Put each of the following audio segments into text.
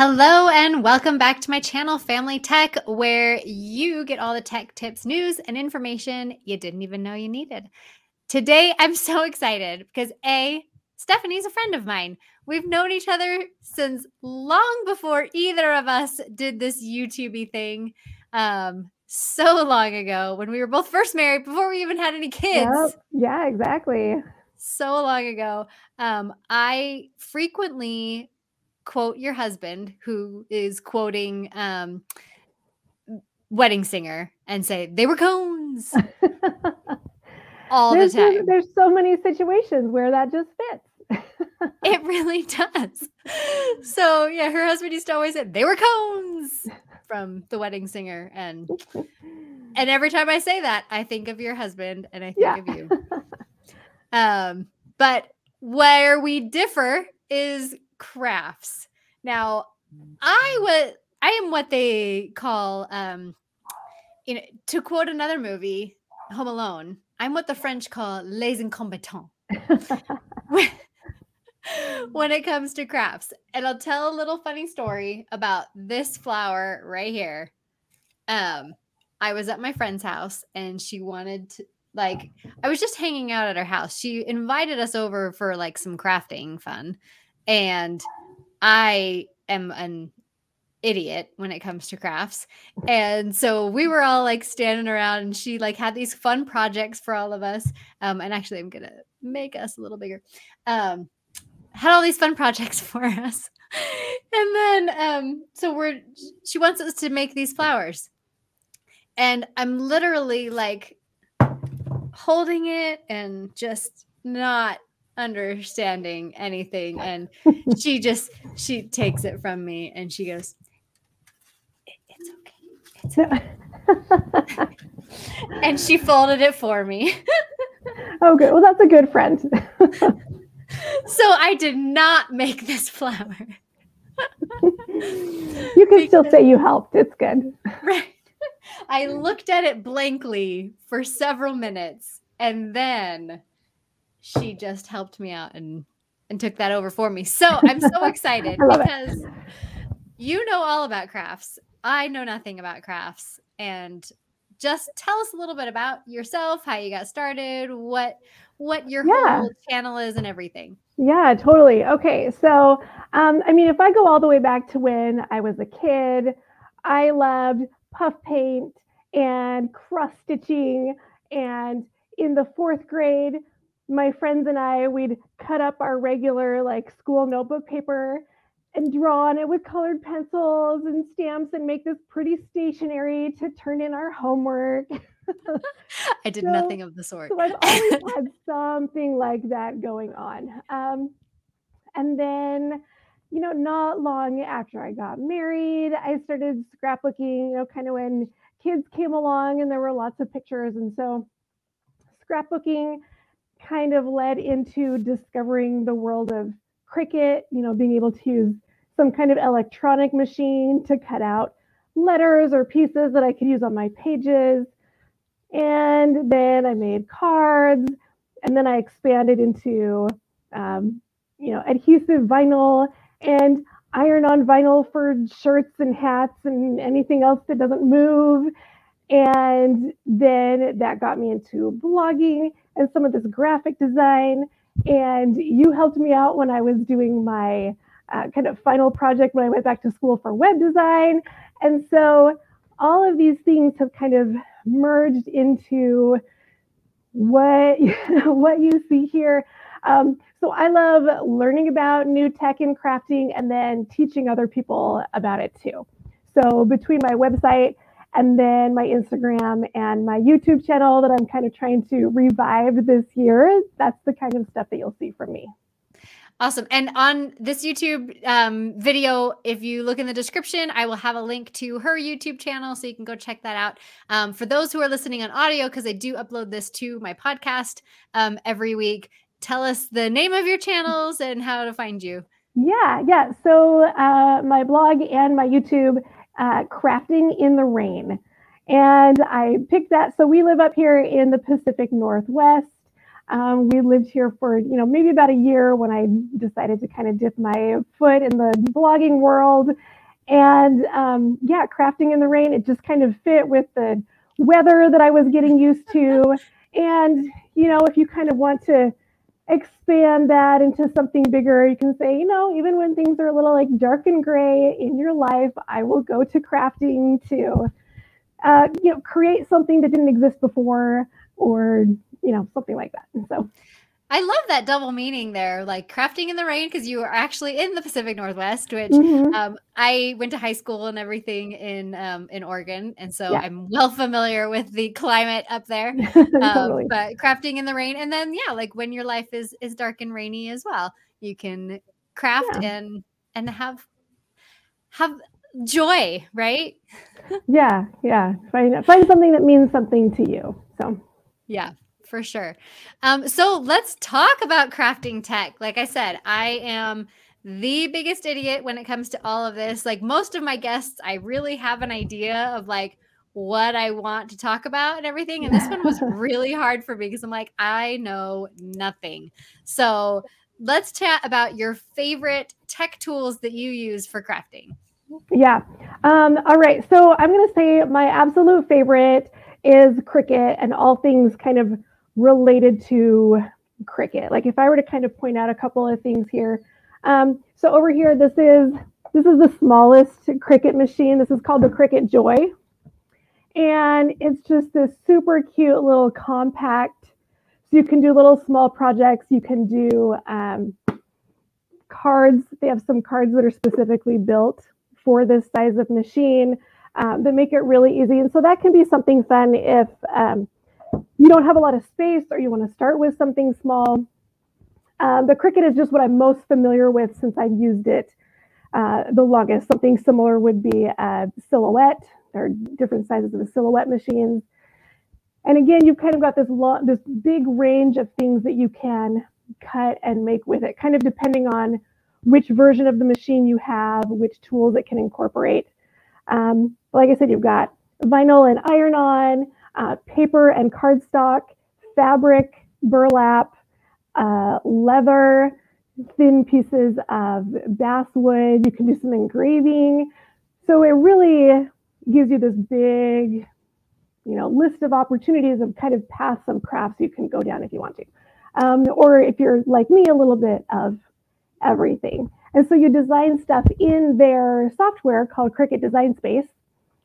Hello and welcome back to my channel, Family Tech, where you get all the tech tips, news, and information you didn't even know you needed. Today, I'm so excited because A, Stephanie's a friend of mine. We've known each other since long before either of us did this YouTube thing. Um, so long ago when we were both first married before we even had any kids. Yep. Yeah, exactly. So long ago. Um, I frequently quote your husband who is quoting um wedding singer and say they were cones. All there's the time. just- there's so many situations where that just fits. it really does. So yeah her husband used to always say they were cones from the wedding singer. And and every time i say that i think of your husband and i think Yeah. of you. Um but where we differ is crafts. Now i would i am what they call um you know to quote another movie home alone i'm what the french call les incompetents. When, when it comes to crafts and i'll tell a little funny story about this flower right here. Um i was at my friend's house and she wanted to like i was just hanging out at her house. She invited us over for like some crafting fun and i am an idiot when it comes to crafts. And so we were all like standing around and she like had these fun projects for all of us. Um and actually i'm gonna make us a little bigger. Um had all these fun projects for us. And then um so we're she wants us to make these flowers. And i'm literally like holding it and just not understanding anything and she just she takes it from me and she goes "It- it's okay it's okay and she folded it for me oh, good. Well, that's a good friend. so i did not make this flower you can still say you helped. It's good. Right. I looked at it blankly for several minutes and then she just helped me out and and took that over for me. So I'm so excited love it. because you know all about crafts. I know nothing about crafts. And just tell us a little bit about yourself, how you got started, what what your Yeah. whole channel is and everything. Yeah, totally. Okay, so um, I mean, if I go all the way back to when I was a kid, I loved puff paint and cross stitching. And in the fourth grade, my friends and I, we'd cut up our regular like school notebook paper and draw on it with colored pencils and stamps and make this pretty stationery to turn in our homework. I did So- nothing of the sort. So I've always had something like that going on. Um, and then, you know, not long after I got married, I started scrapbooking, you know, kind of when kids came along and there were lots of pictures. And so scrapbooking kind of led into discovering the world of Cricut, you know, being able to use some kind of electronic machine to cut out letters or pieces that I could use on my pages. And then I made cards, and then I expanded into, um, you know, adhesive vinyl and iron on vinyl for shirts and hats and anything else that doesn't move. And then that got me into blogging and some of this graphic design. And you helped me out when I was doing my uh, kind of final project when I went back to school for web design. And so all of these things have kind of merged into what what you see here. Um, so I love learning about new tech and crafting, and then teaching other people about it too. So between my website and then my Instagram and my YouTube channel that I'm kind of trying to revive this year, that's the kind of stuff that you'll see from me. Awesome. And on this YouTube um, video, if you look in the description, I will have a link to her YouTube channel so you can go check that out. Um, for those who are listening on audio, because I do upload this to my podcast um, every week, tell us the name of your channels and how to find you. Yeah, yeah. So uh, my blog and my YouTube, uh, Crafting in the Rain. And I picked that. So we live up here in the Pacific Northwest. Um, we lived here for, you know, maybe about a year when I decided to kind of dip my foot in the blogging world. And um, yeah, crafting in the rain, it just kind of fit with the weather that I was getting used to. And, you know, if you kind of want to expand that into something bigger, you can say, you know, even when things are a little like dark and gray in your life, I will go to crafting to, uh, you know, create something that didn't exist before or you know, something like that. And so I love that double meaning there, like crafting in the rain, because you are actually in the Pacific Northwest, which mm-hmm. um, I went to high school and everything in um, in Oregon, and so yeah. I'm well familiar with the climate up there. Um, totally. But crafting in the rain, and then yeah, like when your life is is dark and rainy as well, you can craft yeah. and and have have joy, right? yeah, yeah. Find find something that means something to you. So yeah for sure. Um, so let's talk about crafting tech. Like I said, I am the biggest idiot when it comes to all of this. Like most of my guests, I really have an idea of like what I want to talk about and everything. And this one was really hard for me because I'm like, I know nothing. So let's chat about your favorite tech tools that you use for crafting. Yeah. Um, all right. So I'm going to say my absolute favorite is Cricut and all things kind of related to Cricut. Like if I were to kind of point out a couple of things here. Um, so over here, this is this is the smallest Cricut machine. This is called the Cricut Joy. And it's just this super cute little compact. So you can do little small projects. You can do um, cards. They have some cards that are specifically built for this size of machine um, that make it really easy. And so that can be something fun if um, you don't have a lot of space or you want to start with something small. Um, the Cricut is just what I'm most familiar with since I've used it uh, the longest. Something similar would be a Silhouette. There are different sizes of the Silhouette machines. And again, you've kind of got this long, this big range of things that you can cut and make with it, kind of depending on which version of the machine you have, which tools it can incorporate. Um, like I said, you've got vinyl and iron on, uh, paper and cardstock, fabric, burlap, uh, leather, thin pieces of basswood. You can do some engraving. So it really gives you this big, you know, list of opportunities of kind of paths of crafts you can go down if you want to. Um, or if you're like me, a little bit of everything. And so you design stuff in their software called Cricut Design Space.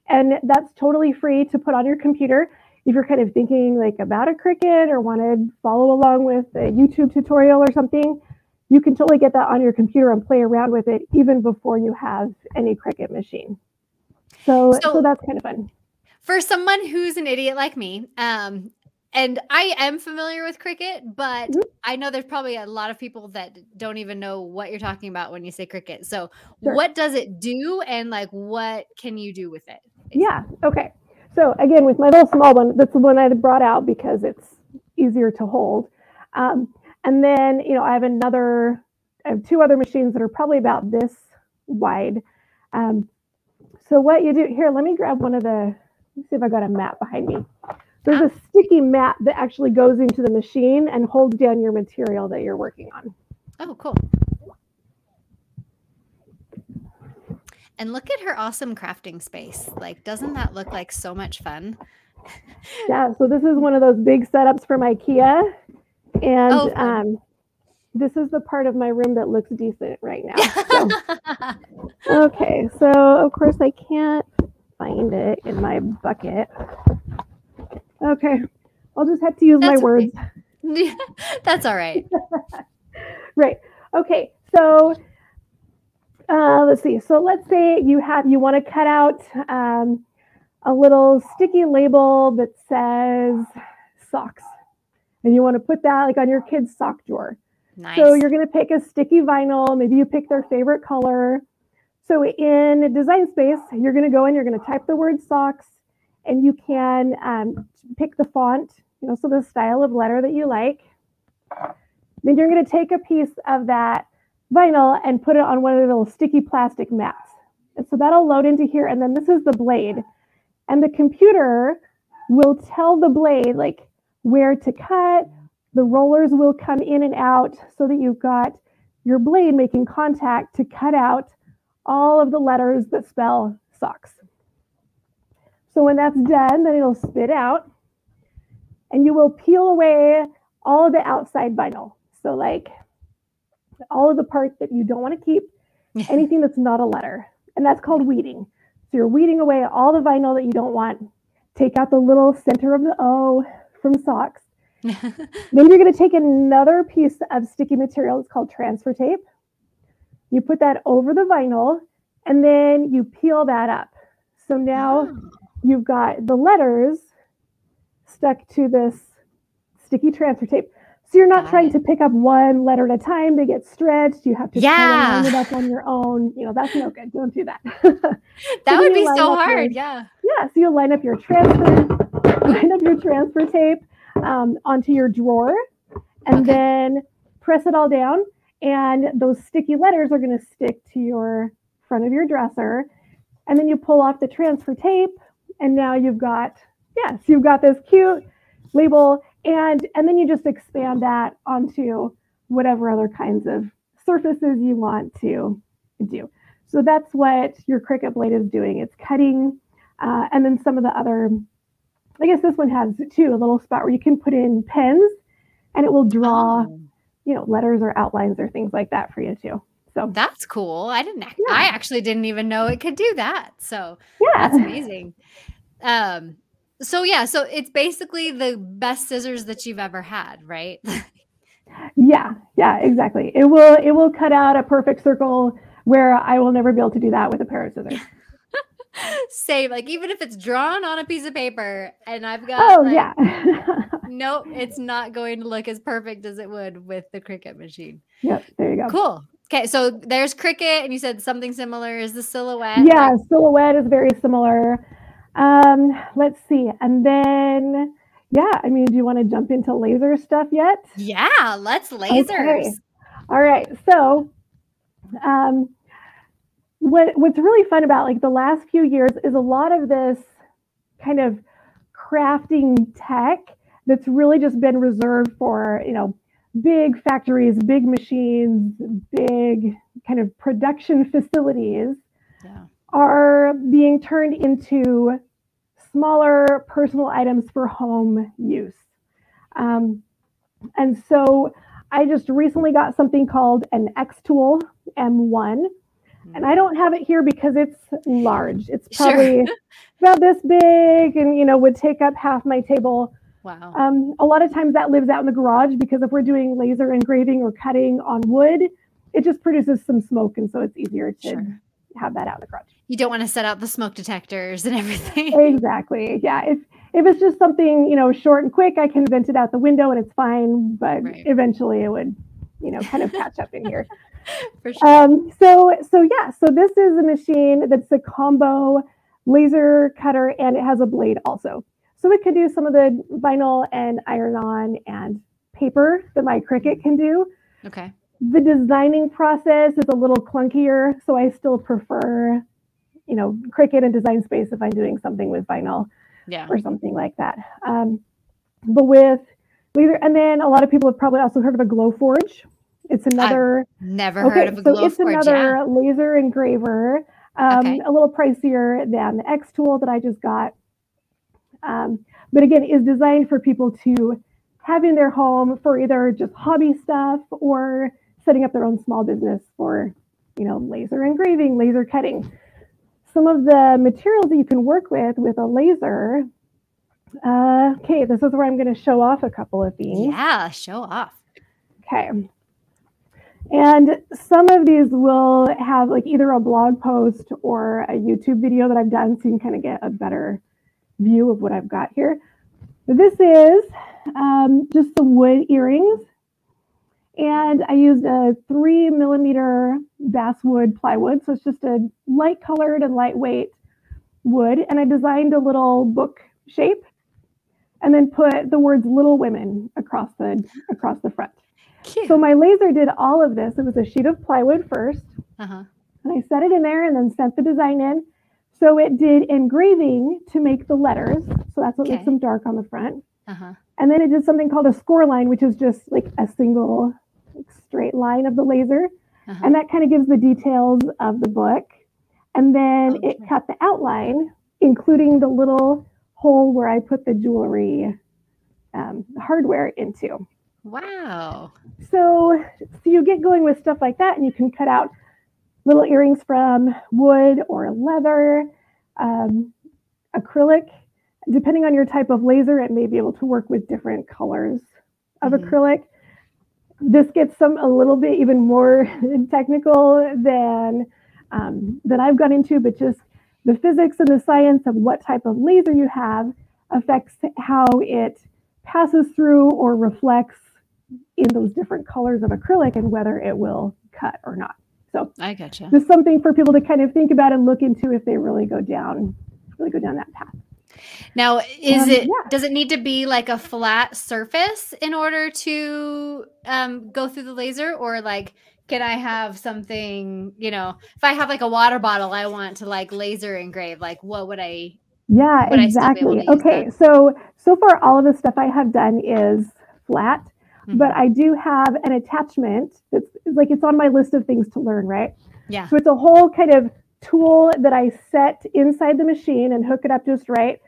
And that's totally free to put on your computer if you're kind of thinking like about a Cricut or want to follow along with a YouTube tutorial or something, you can totally get that on your computer and play around with it even before you have any Cricut machine. So, so, so that's kind of fun. For someone who's an idiot like me, um, and I am familiar with Cricut, but mm-hmm. I know there's probably a lot of people that don't even know what you're talking about when you say Cricut. So, sure. what does it do, and like, what can you do with it? Yeah. Okay. So again, with my little small one, that's the one I brought out because it's easier to hold. Um, and then, you know, I have another, I have two other machines that are probably about this wide. Um, so what you do here, let me grab one of the, let's see if I got a mat behind me. There's a sticky mat that actually goes into the machine and holds down your material that you're working on. Oh, cool. And look at her awesome crafting space. Like, doesn't that look like so much fun? Yeah, so this is one of those big setups from IKEA. And oh, um, this is the part of my room that looks decent right now. So. okay, so of course I can't find it in my bucket. Okay, I'll just have to use That's my words. That's all right. right. Okay, so uh, let's see. So let's say you have you want to cut out um, a little sticky label that says socks, and you want to put that like on your kid's sock drawer. Nice. So you're going to pick a sticky vinyl. Maybe you pick their favorite color. So in Design Space, you're going to go in. You're going to type the word socks, and you can um, pick the font. You know, so the style of letter that you like. Then you're going to take a piece of that vinyl and put it on one of the little sticky plastic mats. And so that'll load into here. And then this is the blade. And the computer will tell the blade like where to cut, the rollers will come in and out so that you've got your blade making contact to cut out all of the letters that spell socks. So when that's done, then it'll spit out and you will peel away all the outside vinyl. So like all of the parts that you don't want to keep, anything that's not a letter. And that's called weeding. So you're weeding away all the vinyl that you don't want. Take out the little center of the O from socks. then you're going to take another piece of sticky material. It's called transfer tape. You put that over the vinyl and then you peel that up. So now oh. you've got the letters stuck to this sticky transfer tape. So you're not got trying it. to pick up one letter at a time. They get stretched. You have to yeah. line it up on your own. You know, that's no good. Don't do that. that so would be so hard. Your, yeah. Yeah. So you'll line up your transfer, line up your transfer tape um, onto your drawer and okay. then press it all down. And those sticky letters are going to stick to your front of your dresser. And then you pull off the transfer tape. And now you've got, yes, you've got this cute label and and then you just expand that onto whatever other kinds of surfaces you want to do. So that's what your Cricut blade is doing. It's cutting, uh, and then some of the other, I guess this one has too, a little spot where you can put in pens and it will draw, oh. you know, letters or outlines or things like that for you too. So that's cool. I didn't, yeah. I actually didn't even know it could do that. So yeah, that's amazing. Um, so yeah, so it's basically the best scissors that you've ever had, right? yeah, yeah, exactly. It will it will cut out a perfect circle where I will never be able to do that with a pair of scissors. Same, like even if it's drawn on a piece of paper and I've got Oh like, yeah. nope, it's not going to look as perfect as it would with the Cricut machine. Yep, there you go. Cool. Okay, so there's Cricut, and you said something similar is the silhouette. Yeah, silhouette is very similar. Um, let's see. And then, yeah, I mean, do you want to jump into laser stuff yet? Yeah, let's lasers. Okay. All right. So, um, what what's really fun about like the last few years is a lot of this kind of crafting tech that's really just been reserved for you know big factories, big machines, big kind of production facilities. Yeah are being turned into smaller personal items for home use. Um, and so I just recently got something called an Xtool M1. And I don't have it here because it's large. It's probably sure. about this big and, you know, would take up half my table. Wow. Um, a lot of times that lives out in the garage because if we're doing laser engraving or cutting on wood, it just produces some smoke. And so it's easier to sure. Have that out in the garage you don't want to set out the smoke detectors and everything. exactly. Yeah. If if it's just something, you know, short and quick, I can vent it out the window and it's fine. But right. eventually it would, you know, kind of catch up in here. For sure. Um, so so yeah, so this is a machine that's a combo laser cutter and it has a blade also. So it could do some of the vinyl and iron on and paper that my Cricut can do. Okay. The designing process is a little clunkier, so I still prefer you know, Cricut and Design Space if I'm doing something with vinyl yeah. or something like that. Um, but with laser, and then a lot of people have probably also heard of a Glowforge. It's another. I've never okay, heard of a so it's another yeah. laser engraver. Um, okay. A little pricier than the Xtool that I just got. Um, but again, is designed for people to have in their home for either just hobby stuff or setting up their own small business for, you know, laser engraving, laser cutting some of the materials that you can work with with a laser. Uh, okay, this is where I'm going to show off a couple of these. Yeah, show off. Okay. And some of these will have like either a blog post or a YouTube video that I've done so you can kind of get a better view of what I've got here. This is um, just some wood earrings and I used a three millimeter basswood plywood. So it's just a light colored and lightweight wood. And I designed a little book shape and then put the words little women across the across the front. Cute. So my laser did all of this. It was a sheet of plywood 1st uh-huh. And I set it in there and then sent the design in. So it did engraving to make the letters. So that's what okay. makes them dark on the front. Uh-huh. And then it did something called a score line, which is just like a single straight line of the laser. Uh-huh. And that kind of gives the details of the book. And then it cut the outline, including the little hole where I put the jewelry um, hardware into. Wow. So, so you get going with stuff like that, and you can cut out little earrings from wood or leather, um, acrylic. Depending on your type of laser, it may be able to work with different colors of Mhm. acrylic. This gets some a little bit even more technical than um, than I've gone into, but just the physics and the science of what type of laser you have affects how it passes through or reflects in those different colors of acrylic and whether it will cut or not. So I gotcha. just something for people to kind of think about and look into if they really go down, really go down that path. Now, is Um, it yeah. does it need to be like a flat surface in order to um, go through the laser, or like can I have something? You know, if I have like a water bottle, I want to like laser engrave. Like, what would I? Yeah, Would I still be able exactly. use Okay, that? so so far all of the stuff I have done is flat, Mhm. but I do have an attachment that's like it's on my list of things to learn, right? yeah, So it's a whole kind of tool that I set inside the machine and hook it up just right.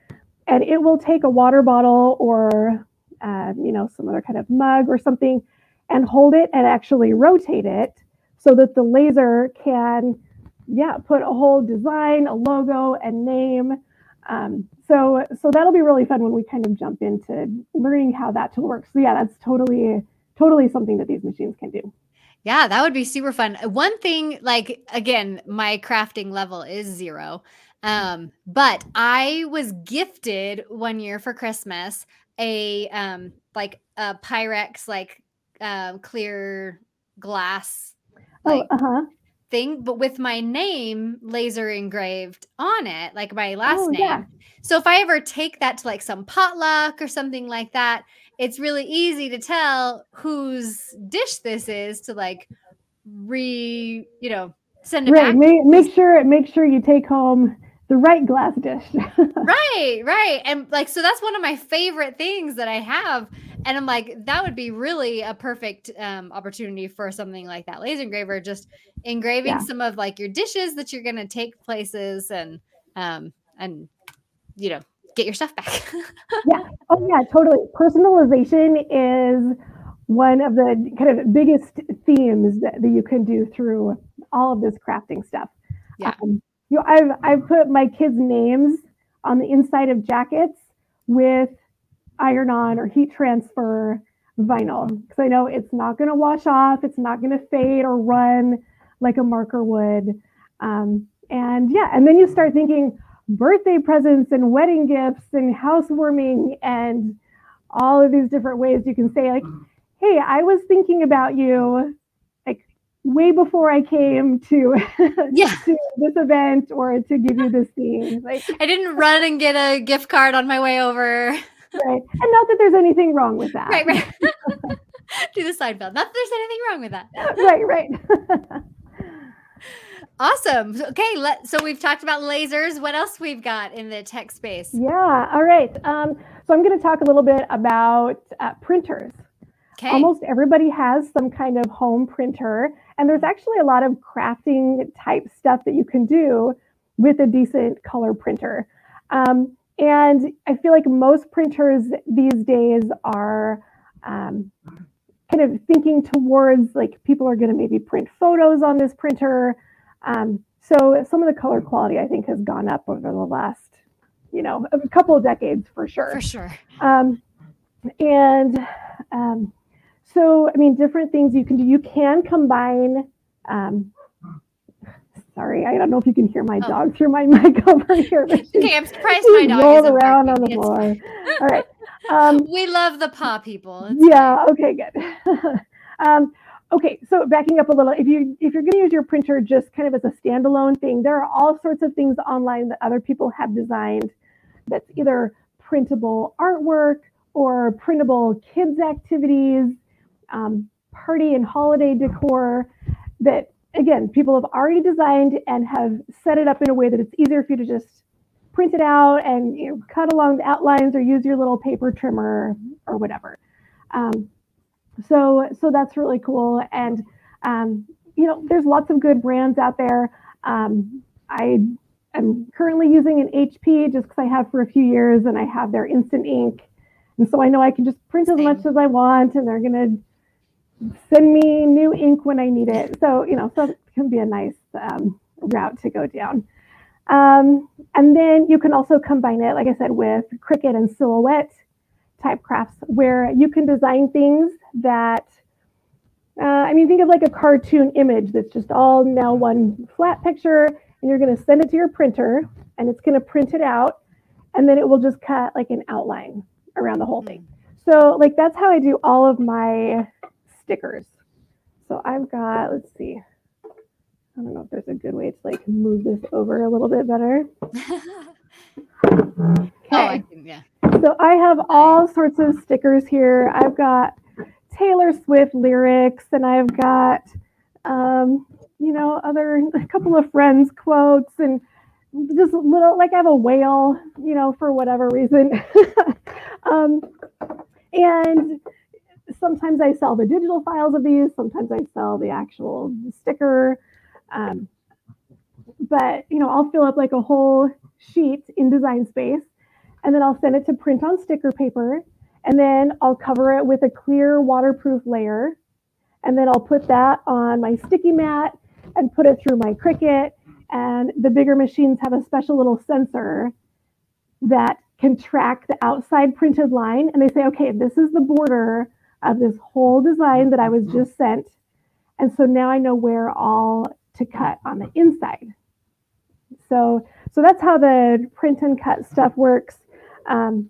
And it will take a water bottle or, uh, you know, some other kind of mug or something and hold it and actually rotate it so that the laser can, yeah, put a whole design, a logo, and name. Um, so, so that'll be really fun when we kind of jump into learning how that tool works. So yeah, that's totally, totally something that these machines can do. Yeah, that would be super fun. One thing, like again, my crafting level is zero, um, but I was gifted one year for Christmas a um like a Pyrex like um clear glass like oh, uh huh. thing, but with my name laser engraved on it, like my last Oh, name. yeah. So if I ever take that to like some potluck or something like that, it's really easy to tell whose dish this is to like re, you know, send it Right. back. Make, make sure make sure you take home the right glass dish. Right, right. And like so that's one of my favorite things that I have. And I'm like, that would be really a perfect um, opportunity for something like that laser engraver, just engraving Yeah. some of like your dishes that you're gonna take places and um and you know, get your stuff back. Yeah. Oh yeah, totally. Personalization is one of the kind of biggest themes that, that you can do through all of this crafting stuff. Yeah. Um, you know, I've I've put my kids' names on the inside of jackets with iron-on or heat transfer vinyl because I know it's not going to wash off, it's not going to fade or run like a marker would. Um, and yeah, and then you start thinking birthday presents and wedding gifts and housewarming and all of these different ways you can say like, hey, I was thinking about you like way before I came to yeah. to this event or to give you this thing. Like, I didn't run and get a gift card on my way over. right. And not that there's anything wrong with that. Right, right. Do the Seinfeld. Not that there's anything wrong with that. right, right. Awesome. Okay, let so we've talked about lasers. What else we've got in the tech space? yeah. All right. Um, so I'm going to talk a little bit about uh, printers. Okay. Almost everybody has some kind of home printer, and there's actually a lot of crafting type stuff that you can do with a decent color printer. Um, and I feel like most printers these days are um, kind of thinking towards like people are going to maybe print photos on this printer. Um, so some of the color quality I think has gone up over the last, you know, a couple of decades for sure. For sure. Um, and um, so, I mean, different things you can do. You can combine. Um, sorry, I don't know if you can hear my Oh. dog through my mic over here. Okay, I'm surprised my dog rolled around on the floor. All right. Um, we love the paw people. It's yeah. Okay. Good. um, okay. So backing up a little, if you if you're going to use your printer just kind of as a standalone thing, there are all sorts of things online that other people have designed. That's either printable artwork or printable kids activities, um, party and holiday decor. That again, people have already designed and have set it up in a way that it's easier for you to just print it out and you know, cut along the outlines or use your little paper trimmer or whatever. Um, so so that's really cool. And um, you know, there's lots of good brands out there. Um, I am currently using an HP just because I have for a few years, and I have their instant ink, and so I know I can just print as much as I want, and they're gonna send me new ink when I need it. So you know, so it can be a nice um, route to go down. Um, and then you can also combine it, like I said, with Cricut and Silhouette type crafts, where you can design things that uh, I mean, think of like a cartoon image that's just all now one flat picture, and you're going to send it to your printer, and it's going to print it out, and then it will just cut like an outline around the whole thing. So, like, that's how I do all of my stickers. So, I've got, let's see, I don't know if there's a good way to like move this over a little bit better. okay. Oh, I can, yeah. So, I have all sorts of stickers here. I've got Taylor Swift lyrics, and I've got, um, you know, other a couple of friends quotes, and just little like I have a whale, you know, for whatever reason. um, and sometimes I sell the digital files of these. Sometimes I sell the actual sticker. Um, but you know, I'll fill up like a whole sheet in Design Space, and then I'll send it to print on sticker paper and then I'll cover it with a clear waterproof layer. And then I'll put that on my sticky mat and put it through my Cricut. And the bigger machines have a special little sensor that can track the outside printed line. And they say, okay, this is the border of this whole design that I was just sent. And so now I know where all to cut on the inside. So, so that's how the print and cut stuff works. Um,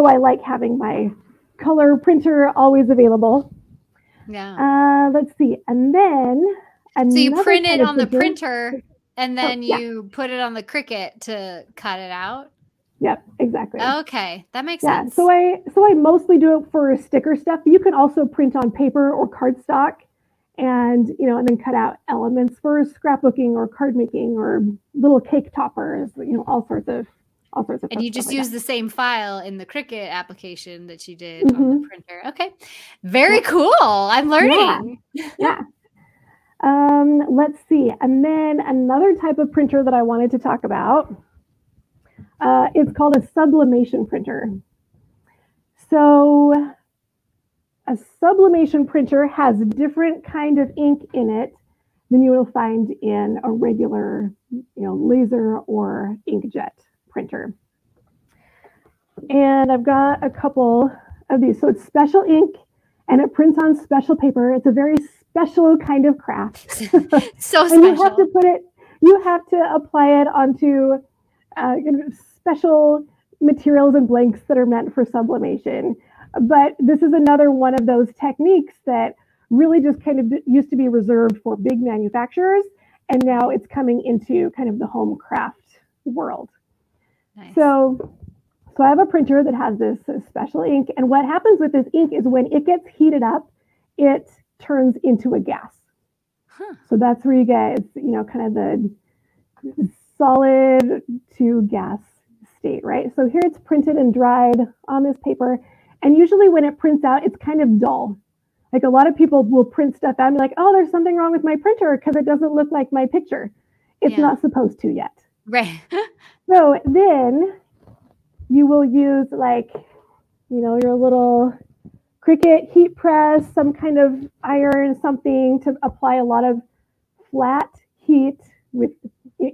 so I like having my color printer always available. Yeah. Uh, let's see. And then so you print it on the printer and oh, then oh, yeah. you put it on the Cricut to cut it out. Yep, exactly. Okay, that makes yeah, sense. So I so I mostly do it for sticker stuff. You can also print on paper or cardstock, and you know, and then cut out elements for scrapbooking or card making or little cake toppers. You know, all sorts of all sorts of and you just like use that. the same file in the Cricut application that you did mm-hmm. on the mm-hmm. printer. Okay, very yeah. cool. I'm learning. Yeah. yeah. Um, let's see, and then another type of printer that I wanted to talk about. Uh, it's called a sublimation printer. So, a sublimation printer has a different kind of ink in it than you will find in a regular, you know, laser or inkjet printer. And I've got a couple of these. So it's special ink and it prints on special paper. It's a very special kind of craft. so special. and you have to put it, you have to apply it onto uh, special materials and blanks that are meant for sublimation. But this is another one of those techniques that really just kind of used to be reserved for big manufacturers. And now it's coming into kind of the home craft world. Nice. So, so I have a printer that has this uh, special ink, and what happens with this ink is when it gets heated up, it turns into a gas. Huh. So that's where you get, you know, kind of the solid to gas state, right? So here it's printed and dried on this paper, and usually when it prints out, it's kind of dull. Like a lot of people will print stuff out and be like, oh, there's something wrong with my printer because it doesn't look like my picture. It's yeah. not supposed to yet. Right. so then you will use like, you know, your little Cricut heat press, some kind of iron, something to apply a lot of flat heat with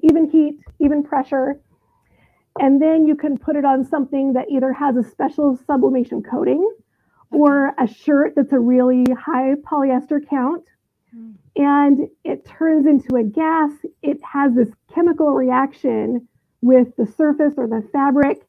even heat, even pressure. And then you can put it on something that either has a special sublimation coating or a shirt that's a really high polyester count hmm. and it turns into a gas. It has this chemical reaction with the surface or the fabric,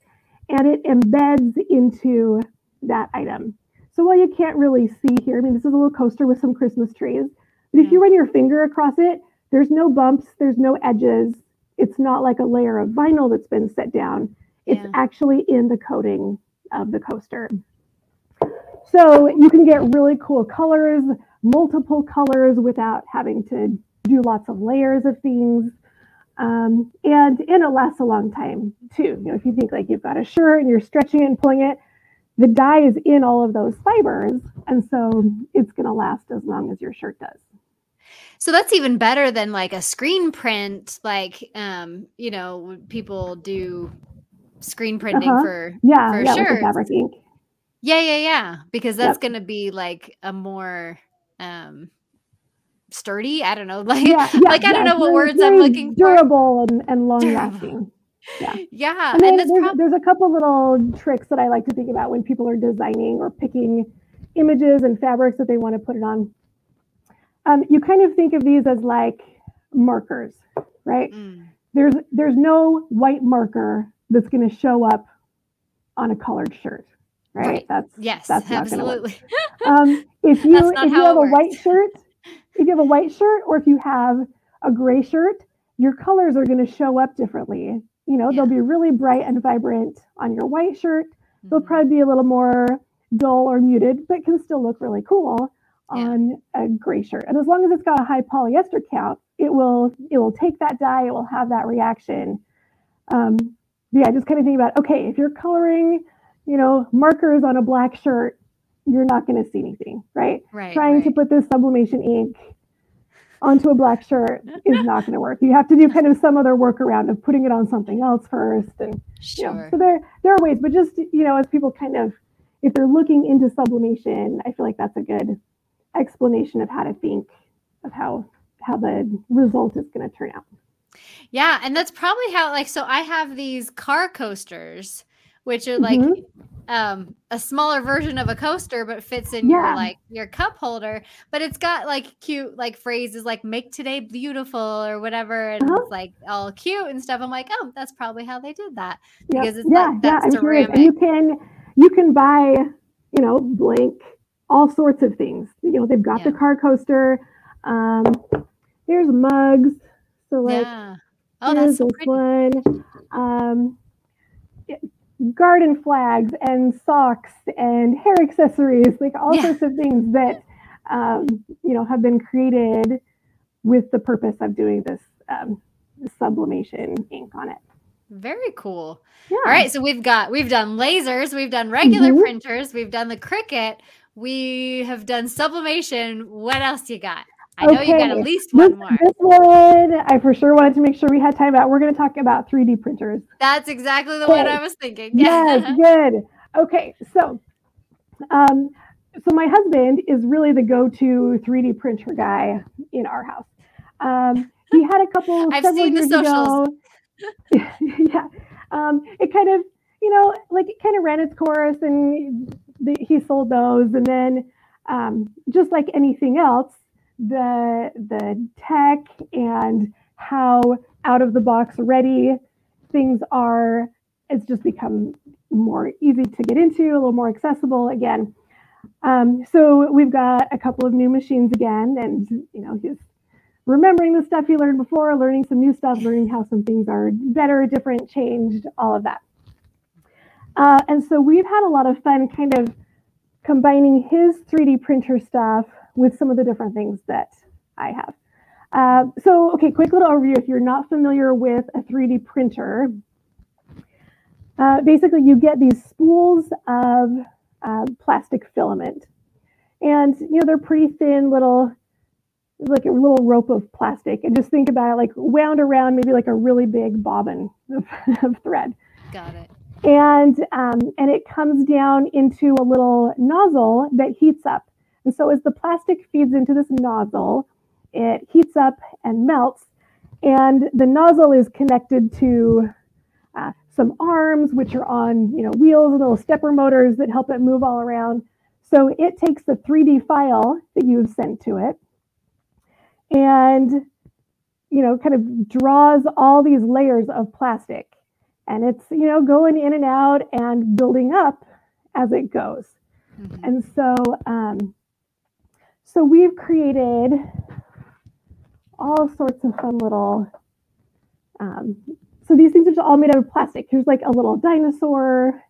and it embeds into that item. So while you can't really see here, I mean, this is a little coaster with some Christmas trees, but if you run your finger across it, there's no bumps, there's no edges. It's not like a layer of vinyl that's been set down. It's yeah. actually in the coating of the coaster. So you can get really cool colors multiple colors without having to do lots of layers of things. Um, and and it lasts a long time too. You know, if you think like you've got a shirt and you're stretching and pulling it, the dye is in all of those fibers, and so it's going to last as long as your shirt does. So that's even better than like a screen print, like um, you know, people do screen printing uh-huh. for yeah, for yeah, shirts. fabric ink. Yeah, yeah, yeah. Because that's yep. gonna be like a more um sturdy. I don't know. Like yeah, yeah, like I don't know what words I'm looking durable for. and, and long lasting. Yeah. Yeah. And, and there's, prob- there's a couple little tricks that I like to think about when people are designing or picking images and fabrics that they want to put it on. Um, you kind of think of these as like markers, right? Mm. There's there's no white marker that's going to show up on a colored shirt, right? right. That's yes, that's absolutely. um, if you if you have a white shirt, if you have a white shirt, or if you have a gray shirt, your colors are going to show up differently you know, yeah. they'll be really bright and vibrant on your white shirt. Mm-hmm. They'll probably be a little more dull or muted, but can still look really cool on yeah. a gray shirt. And as long as it's got a high polyester count, it will it will take that dye, it will have that reaction. Um, yeah, just kind of think about okay, if you're coloring, you know, markers on a black shirt, you're not going to see anything, right? Right. Trying right. to put this sublimation ink onto a black shirt is not going to work. You have to do kind of some other workaround of putting it on something else first, and sure. you know, so there there are ways. But just you know, as people kind of if they're looking into sublimation, I feel like that's a good explanation of how to think of how how the result is going to turn out. Yeah, and that's probably how like so I have these car coasters which are like mm-hmm um a smaller version of a coaster but fits in yeah. your like your cup holder but it's got like cute like phrases like make today beautiful or whatever and uh-huh. it's like all cute and stuff i'm like oh that's probably how they did that yep. because it's yeah, like that yeah, ceramic. Sure you can you can buy you know blank all sorts of things you know they've got yeah. the car coaster um there's mugs so like yeah. oh that's so pretty. one um garden flags and socks and hair accessories, like all yeah. sorts of things that um, you know have been created with the purpose of doing this um, sublimation ink on it. Very cool. Yeah. All right, so we've got we've done lasers, we've done regular mm-hmm. printers, we've done the Cricut, we have done sublimation. What else you got? I know okay. you got at least one this, more. This one, I for sure wanted to make sure we had time out. We're going to talk about 3D printers. That's exactly the okay. one I was thinking. yes, good. Okay, so, um, so my husband is really the go-to 3D printer guy in our house. Um, he had a couple. I've seen the socials. yeah, um, it kind of, you know, like it kind of ran its course, and the, he sold those, and then, um, just like anything else the the tech and how out of the box ready things are it's just become more easy to get into a little more accessible again. Um, so we've got a couple of new machines again and you know he's remembering the stuff he learned before learning some new stuff learning how some things are better different changed all of that. Uh, and so we've had a lot of fun kind of combining his 3d printer stuff with some of the different things that I have. Uh, so, okay, quick little overview. If you're not familiar with a 3D printer, uh, basically you get these spools of uh, plastic filament. And, you know, they're pretty thin little, like a little rope of plastic. And just think about it like wound around maybe like a really big bobbin of, of thread. Got it. And, um, and it comes down into a little nozzle that heats up. And so as the plastic feeds into this nozzle, it heats up and melts. And the nozzle is connected to uh, some arms, which are on you know wheels and little stepper motors that help it move all around. So it takes the 3D file that you've sent to it and you know kind of draws all these layers of plastic and it's you know going in and out and building up as it goes mm-hmm. and so um, so we've created all sorts of fun little, um, so these things are just all made out of plastic. Here's like a little dinosaur.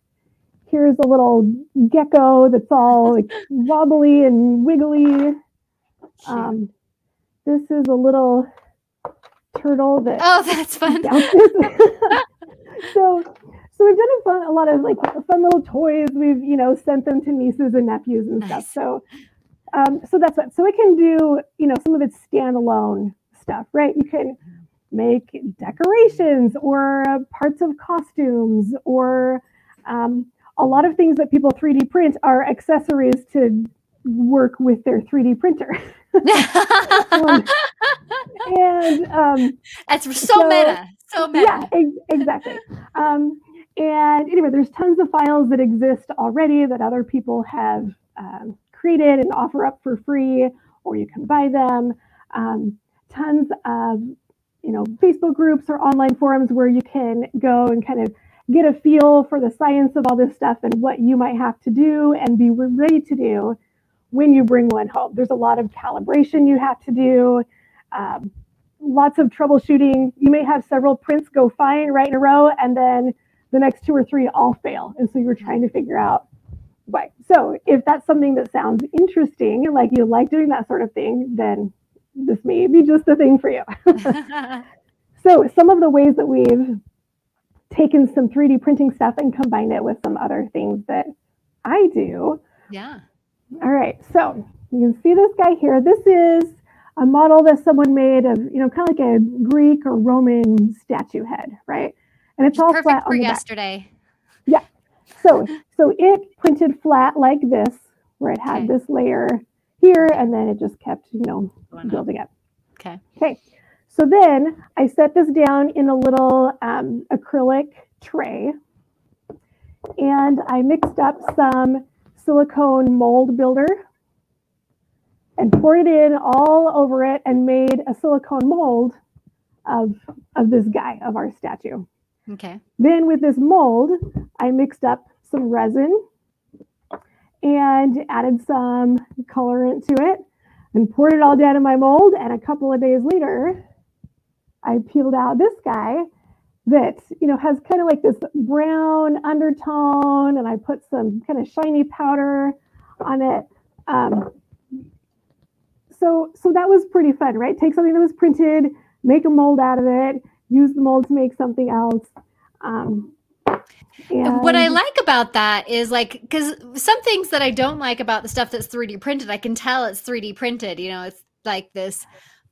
Here's a little gecko that's all like wobbly and wiggly. Um, this is a little turtle that Oh, that's fun. so so we've done a fun a lot of like fun little toys. We've you know sent them to nieces and nephews and Nice. stuff. So um, so that's what so it can do you know some of its standalone stuff, right? You can make decorations or parts of costumes or um, a lot of things that people 3D print are accessories to work with their 3D printer. and um, That's so, So- meta. So meta. yeah, ex- exactly. Um, and anyway, there's tons of files that exist already that other people have um, created and offer up for free, or you can buy them. Um, tons of you know Facebook groups or online forums where you can go and kind of get a feel for the science of all this stuff and what you might have to do and be ready to do when you bring one home. There's a lot of calibration you have to do. Um, lots of troubleshooting. You may have several prints go fine right in a row, and then the next two or three all fail. And so you're trying to figure out why. So if that's something that sounds interesting, like you like doing that sort of thing, then this may be just the thing for you. So some of the ways that we've taken some 3D printing stuff and combined it with some other things that I do. yeah. All right, so you can see this guy here. This is a model that someone made of, you know, kind of like a Greek or Roman statue head, right? And it's all Perfect flat for the back. So, so it printed flat like this, where it had Okay. this layer here, and then it just kept, you know, building up. Okay. Okay. So then I set this down in a little um, acrylic tray, and I mixed up some silicone mold builder and poured it in all over it and made a silicone mold of of this guy of our statue. Okay. Then with this mold, I mixed up some resin and added some colorant to it and poured it all down in my mold. And a couple of days later, I peeled out this guy that, you know, has kind of like this brown undertone and I put some kind of shiny powder on it. Um, so, so that was pretty fun, right? Take something that was printed, make a mold out of it, use the mold to make something else. Um, What I like about that is like because some things that I don't like about the stuff that's 3D printed, I can tell it's 3D printed. You know, it's like this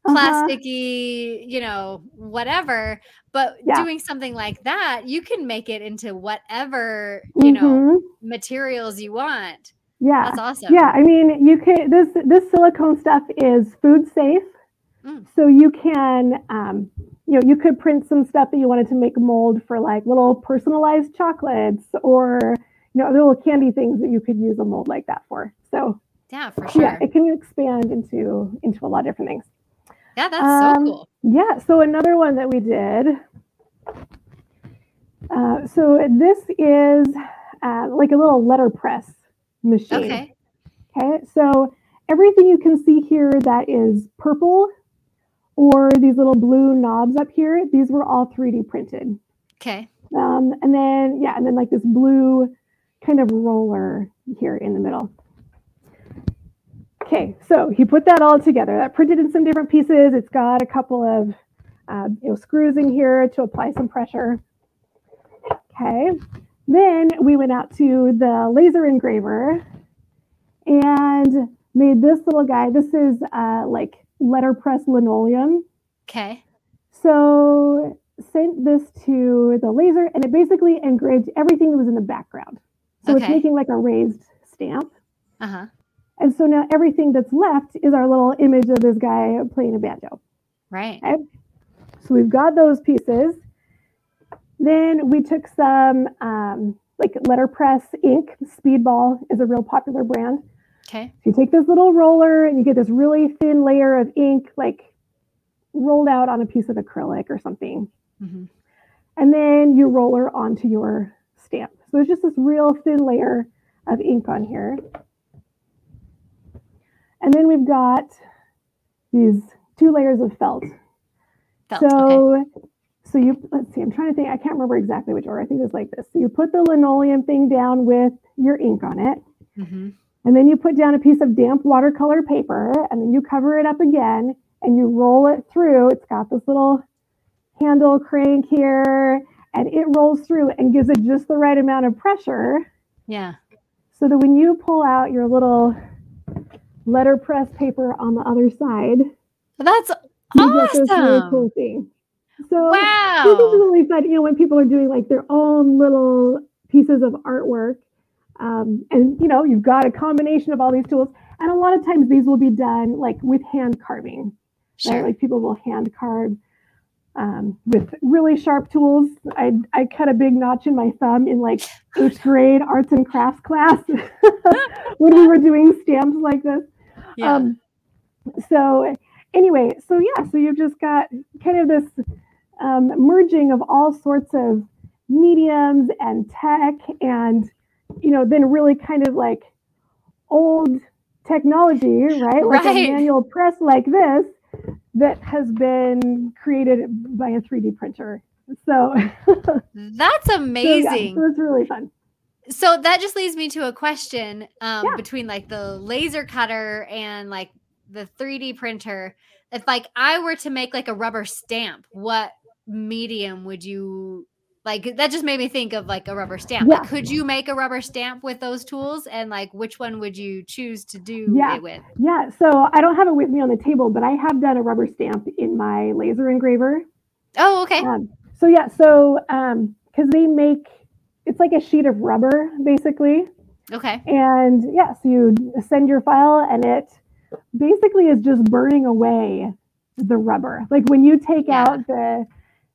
Uh-huh. plasticky, you know, whatever. But Yeah. doing something like that, you can make it into whatever you know Mhm. materials you want. yeah, That's awesome. yeah. I mean, you can this this silicone stuff is food safe, Mm. so you can um, you know you could print some stuff that you wanted to make a mold for like little personalized chocolates or you know little candy things that you could use a mold like that for. So Yeah, for sure. yeah, it can expand into into a lot of different things. Yeah, that's so Um, cool. Yeah. So another one that we did. Uh, so this is uh, like a little letterpress machine. Okay. Okay. So everything you can see here that is purple or these little blue knobs up here, these were all 3D printed. Okay. Um, and then, yeah, and then like this blue kind of roller here in the middle. Okay, so he put that all together. That printed in some different pieces. It's got a couple of uh, you know screws in here to apply some pressure. Okay, then we went out to the laser engraver and made this little guy. This is uh, like letterpress linoleum. Okay. So sent this to the laser and it basically engraved everything that was in the background. So it's making like a raised stamp. Uh huh. And so now everything that's left is our little image of this guy playing a banjo. Right. So we've got those pieces. Then we took some um, like letterpress ink. Speedball is a real popular brand. Okay. So you take this little roller and you get this really thin layer of ink, like rolled out on a piece of acrylic or something. hmm and then you roller onto your stamp. So it's just this real thin layer of ink on here. And then we've got these two layers of felt. Felt. okay. So so you let's see, I'm trying to think, I can't remember exactly which order. I think it was like this. So you put the linoleum thing down with your ink on it, hmm and then you put down a piece of damp watercolor paper, and then you cover it up again and you roll it through. It's got this little handle crank here, and it rolls through and gives it just the right amount of pressure Yeah. so that when you pull out your little letterpress paper on the other side, That's this really awesome. cool thing. So this is really fun. You know, when people are doing like their own little pieces of artwork, um, and you know, you've got a combination of all these tools, and a lot of times these will be done like with hand carving. Right? Sure. Like people will hand carve um, with really sharp tools. I I cut a big notch in my thumb in like eighth grade arts and crafts class when we were doing stamps like this. Yeah. Um, so anyway, so yeah, so you've just got kind of this um, merging of all sorts of mediums and tech, and you know, then really kind of like old technology, right? Like Right. a manual press like this that has been created by a 3D printer. So, That's so, yeah, amazing. so it's really fun. So that just leads me to a question um, Yeah. between like the laser cutter and like the 3D printer. If like I were to make like a rubber stamp, what medium would you like? That just made me think of like a rubber stamp. Like, Yeah. could you make a rubber stamp with those tools? And like, which one would you choose to do Yeah. it with? Yeah, so I don't have it with me on the table, but I have done a rubber stamp in my laser engraver. Oh, okay. Um, so yeah, so um, because they make it's like a sheet of rubber basically, Okay. and yeah, so you send your file, and it basically is just burning away the rubber. Like when you take Yeah. out the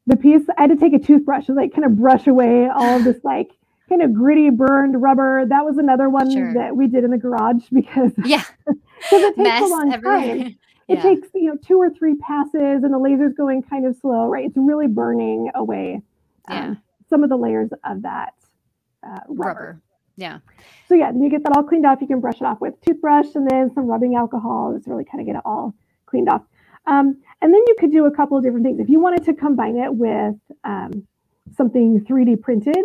the piece, I had to take a toothbrush to like kind of brush away all of this like kind of gritty burned rubber. That was another one Sure. that we did in the garage because Yeah. because it takes Mess a long everywhere. time it yeah. takes you know two or three passes and the laser's going kind of slow right it's really burning away um, some of the layers of that uh, rubber. Rubber. Yeah. so yeah you get that all cleaned off you can brush it off with toothbrush and then some rubbing alcohol to really kind of get it all cleaned off um, and then you could do a couple of different things if you wanted to combine it with um, something 3d printed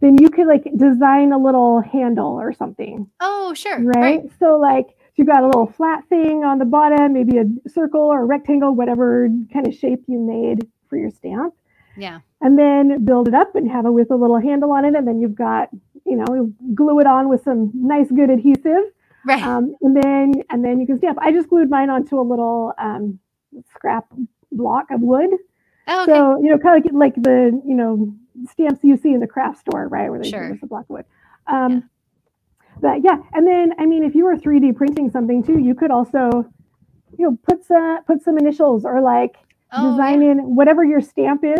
then you could like design a little handle or something Oh, sure. right? So like you've got a little flat thing on the bottom, maybe a circle or a rectangle, whatever kind of shape you made for your stamp, Yeah. and then build it up and have it with a little handle on it, and then you've got you know glue it on with some nice good adhesive, Right. um, and then and then you can stamp. I just glued mine onto a little um, scrap block of wood, oh, okay. so you know kind of like, like the you know stamps you see in the craft store, right, where they Sure. give us a block of wood. Um, But yeah, and then I mean, if you were 3D printing something too, you could also, you know, put some put some initials or like oh, design yeah. in whatever your stamp is.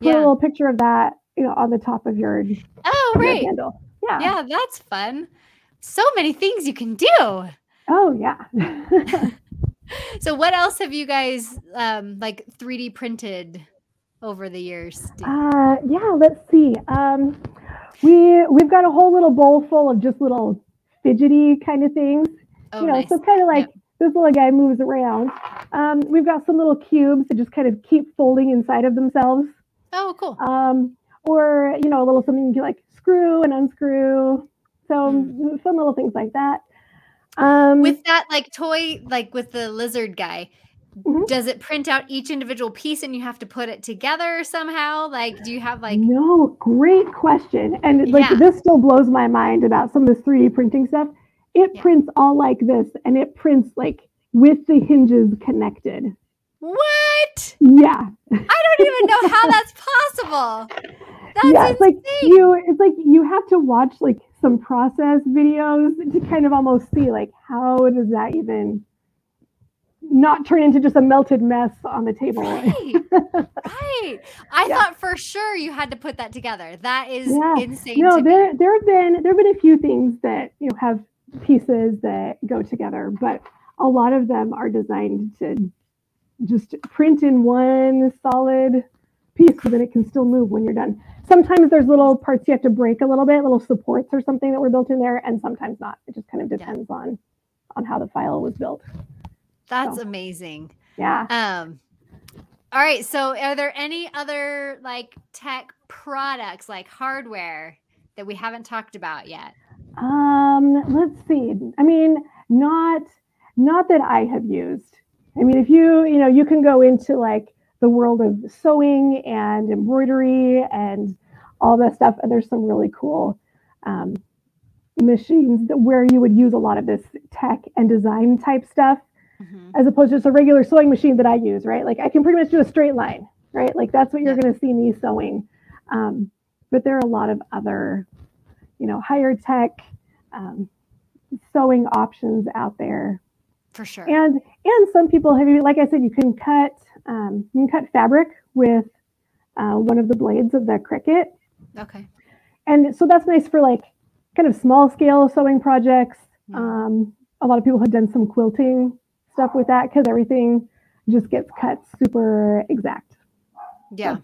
Put Yeah. a little picture of that, you know, on the top of your, Oh, your right. handle. Yeah. Yeah, that's fun. So many things you can do. Oh yeah. So what else have you guys um like 3D printed over the years? Uh, yeah. Let's see. Um, we we've got a whole little bowl full of just little fidgety kind of things. oh, you know, nice. so kind of like this little guy moves around. Um, we've got some little cubes that just kind of keep folding inside of themselves. Oh, cool. Um, or, you know, a little something you can like screw and unscrew. So some little things like that. Um, With that like toy like with the lizard guy, Mhm. does it print out each individual piece and you have to put it together somehow? Like do you have like no, great question. And like Yeah. this still blows my mind about some of this 3D printing stuff. It Yeah. prints all like this and it prints like with the hinges connected. what? Yeah. I don't even know how that's possible. That's yeah, it's like insane. you it's like you have to watch like some process videos to kind of almost see like how does that even not turn into just a melted mess on the table. Right. right. I Yeah. thought for sure you had to put that together. That is Yeah. insane. no, to there me. there have been there have been a few things that you know have pieces that go together, but a lot of them are designed to just print in one solid piece so that it can still move when you're done. Sometimes there's little parts you have to break a little bit, little supports or something that were built in there, and sometimes not. It just kind of Yeah. depends on on how the file was built. That's so. amazing. Yeah. Um all right, so are there any other like tech products like hardware that we haven't talked about yet? Um, let's see. I mean, not not that I have used. I mean, if you, you know, you can go into like the world of sewing and embroidery and all that stuff. And there's some really cool um, machines that, where you would use a lot of this tech and design type stuff mm-hmm. as opposed to just a regular sewing machine that I use, right? Like I can pretty much do a straight line, right? Like that's what you're yeah. going to see me sewing. Um, but there are a lot of other, you know, higher tech um, sewing options out there. For sure. And and some people have, like I said, you can cut um, you can cut fabric with uh, one of the blades of the Cricut. Okay. And so that's nice for like kind of small scale sewing projects. Um, a lot of people have done some quilting stuff with that because everything just gets cut super exact. Yeah. So.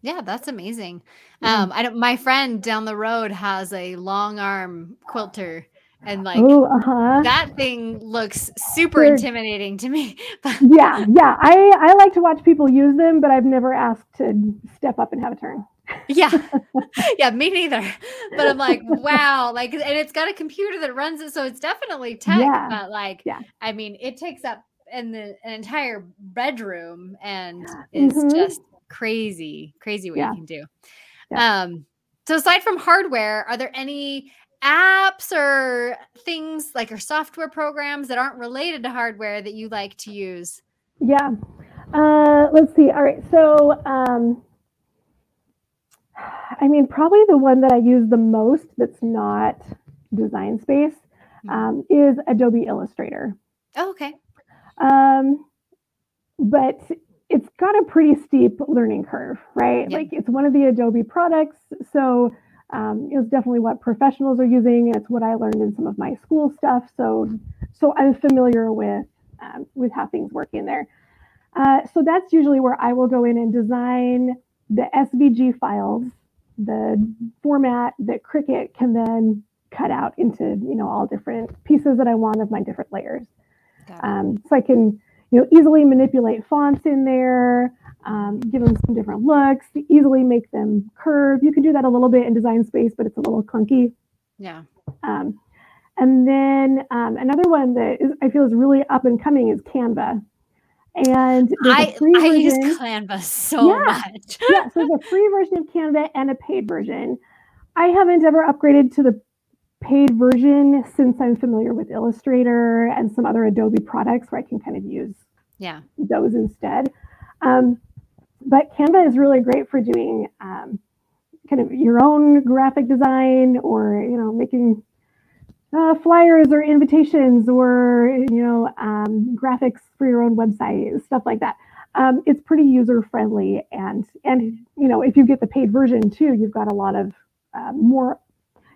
Yeah, that's amazing. Um, I don't. My friend down the road has a long arm quilter, and like Ooh, uh-huh. that thing looks super They're, intimidating to me. yeah, yeah. I I like to watch people use them, but I've never asked to step up and have a turn. yeah, yeah, me neither. But I'm like, wow, like, and it's got a computer that runs it, so it's definitely tech. Yeah. But like, yeah, I mean, it takes up in the an entire bedroom and it's mm-hmm. just crazy, crazy what yeah. you can do. Yeah. Um, so aside from hardware, are there any apps or things like or software programs that aren't related to hardware that you like to use? Yeah. Uh, let's see. All right. So, um, I mean, probably the one that I use the most that's not design space hmm. um, is Adobe Illustrator. Oh, okay. Um, but it's got a pretty steep learning curve, right? Like it's one of the Adobe products. So um, it's definitely what professionals are using. It's what I learned in some of my school stuff. So, so I'm familiar with um, with how things work in there. Uh, so that's usually where I will go in and design the SVG files, the format that Cricut can then cut out into you know all different pieces that I want of my different layers. Um, so I can you know, easily manipulate fonts in there, um, give them some different looks, easily make them curve. You can do that a little bit in Design Space, but it's a little clunky. Yeah. Um, and then um, another one that is, I feel is really up and coming is Canva. And I, I use Canva so yeah. much. yeah, so there's a free version of Canva and a paid version. I haven't ever upgraded to the paid version since I'm familiar with Illustrator and some other Adobe products where I can kind of use yeah those instead. Um, but Canva is really great for doing um, kind of your own graphic design or you know making uh, flyers or invitations or you know um, graphics for your own website stuff like that. Um, it's pretty user friendly and and you know if you get the paid version too, you've got a lot of uh, more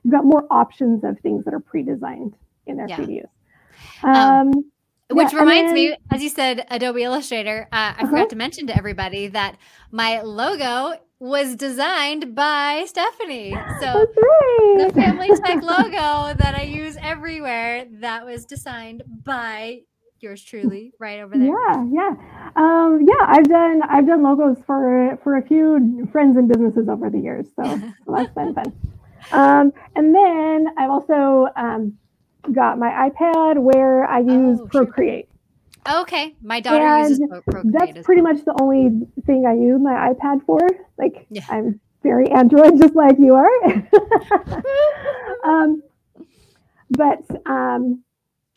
you've got more options of things that are pre-designed in there yeah. for use. Um, um, which yeah, reminds me, as you said, Adobe Illustrator. Uh, I uh-huh. forgot to mention to everybody that my logo was designed by Stephanie. So right. the Family Tech logo that I use everywhere that was designed by yours truly, right over there. Yeah, yeah, um, yeah. I've done I've done logos for for a few friends and businesses over the years, so, so that's been fun. Um, and then I've also um, got my iPad where I use oh, Procreate. Okay, my daughter and uses Procreate. That's pretty well. much the only thing I use my iPad for. Like yeah. I'm very Android, just like you are. um, but um,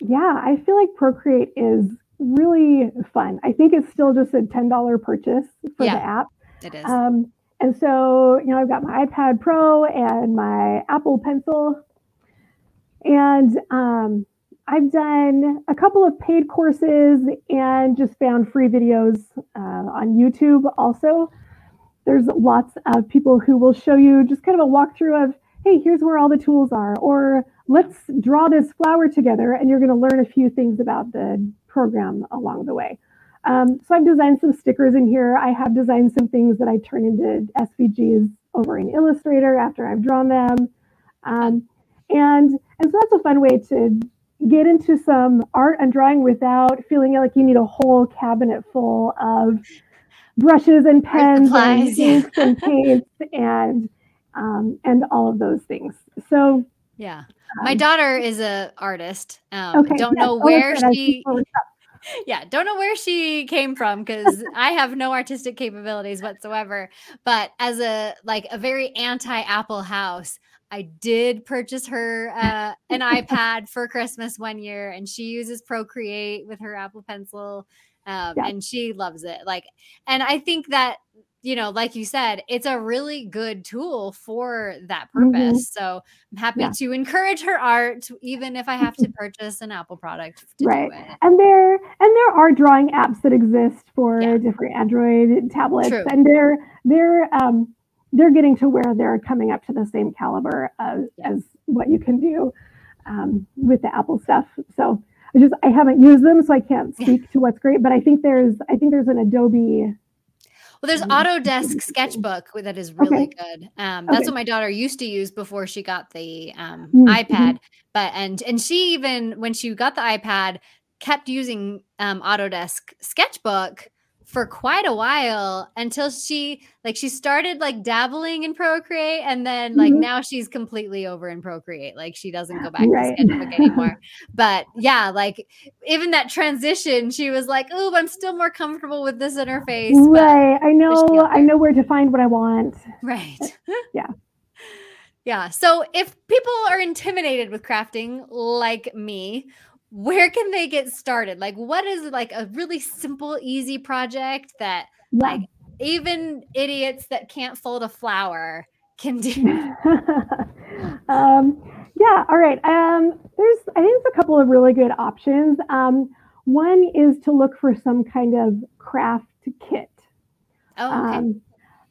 yeah, I feel like Procreate is really fun. I think it's still just a ten dollar purchase for yeah, the app. It is. Um, and so, you know, I've got my iPad Pro and my Apple Pencil. And um, I've done a couple of paid courses and just found free videos uh, on YouTube also. There's lots of people who will show you just kind of a walkthrough of, hey, here's where all the tools are, or let's draw this flower together, and you're going to learn a few things about the program along the way. Um, so I've designed some stickers in here. I have designed some things that I turn into SVGs over in Illustrator after I've drawn them. Um, and, and so that's a fun way to get into some art and drawing without feeling like you need a whole cabinet full of brushes and pens and inks and paints and um, and all of those things. So yeah, my um, daughter is a artist. Um, okay, don't yes, know where she yeah, don't know where she came from because I have no artistic capabilities whatsoever. But as a like a very anti-Apple house, I did purchase her uh, an iPad for Christmas one year, and she uses Procreate with her Apple Pencil, um, yeah. and she loves it. Like, and I think that you know, like you said, it's a really good tool for that mm-hmm. purpose. Mm-hmm. So I'm happy yeah. to encourage her art, even if I have to purchase an Apple product. right. And there and there are drawing apps that exist for yeah. different Android tablets, True. and they're they're um, they're getting to where they're coming up to the same caliber of, as what you can do um, with the Apple stuff. So I just I haven't used them, so I can't speak to what's great. But I think there's I think there's an Adobe well, there's Autodesk Sketchbook that is really okay. good. Um, that's okay. what my daughter used to use before she got the um, mm-hmm. iPad. But and and she even when she got the iPad kept using um, Autodesk Sketchbook for quite a while until she like she started like dabbling in procreate and then like mm-hmm. now she's completely over in procreate like she doesn't go back right. to sketchbook anymore but yeah like even that transition she was like oh i'm still more comfortable with this interface right i know i know where to find what i want right yeah yeah so if people are intimidated with crafting like me where can they get started? Like, what is like a really simple, easy project that yeah. like even idiots that can't fold a flower can do? um, yeah. All right. Um, there's, I think, there's a couple of really good options. Um, one is to look for some kind of craft kit. Oh, okay. Um,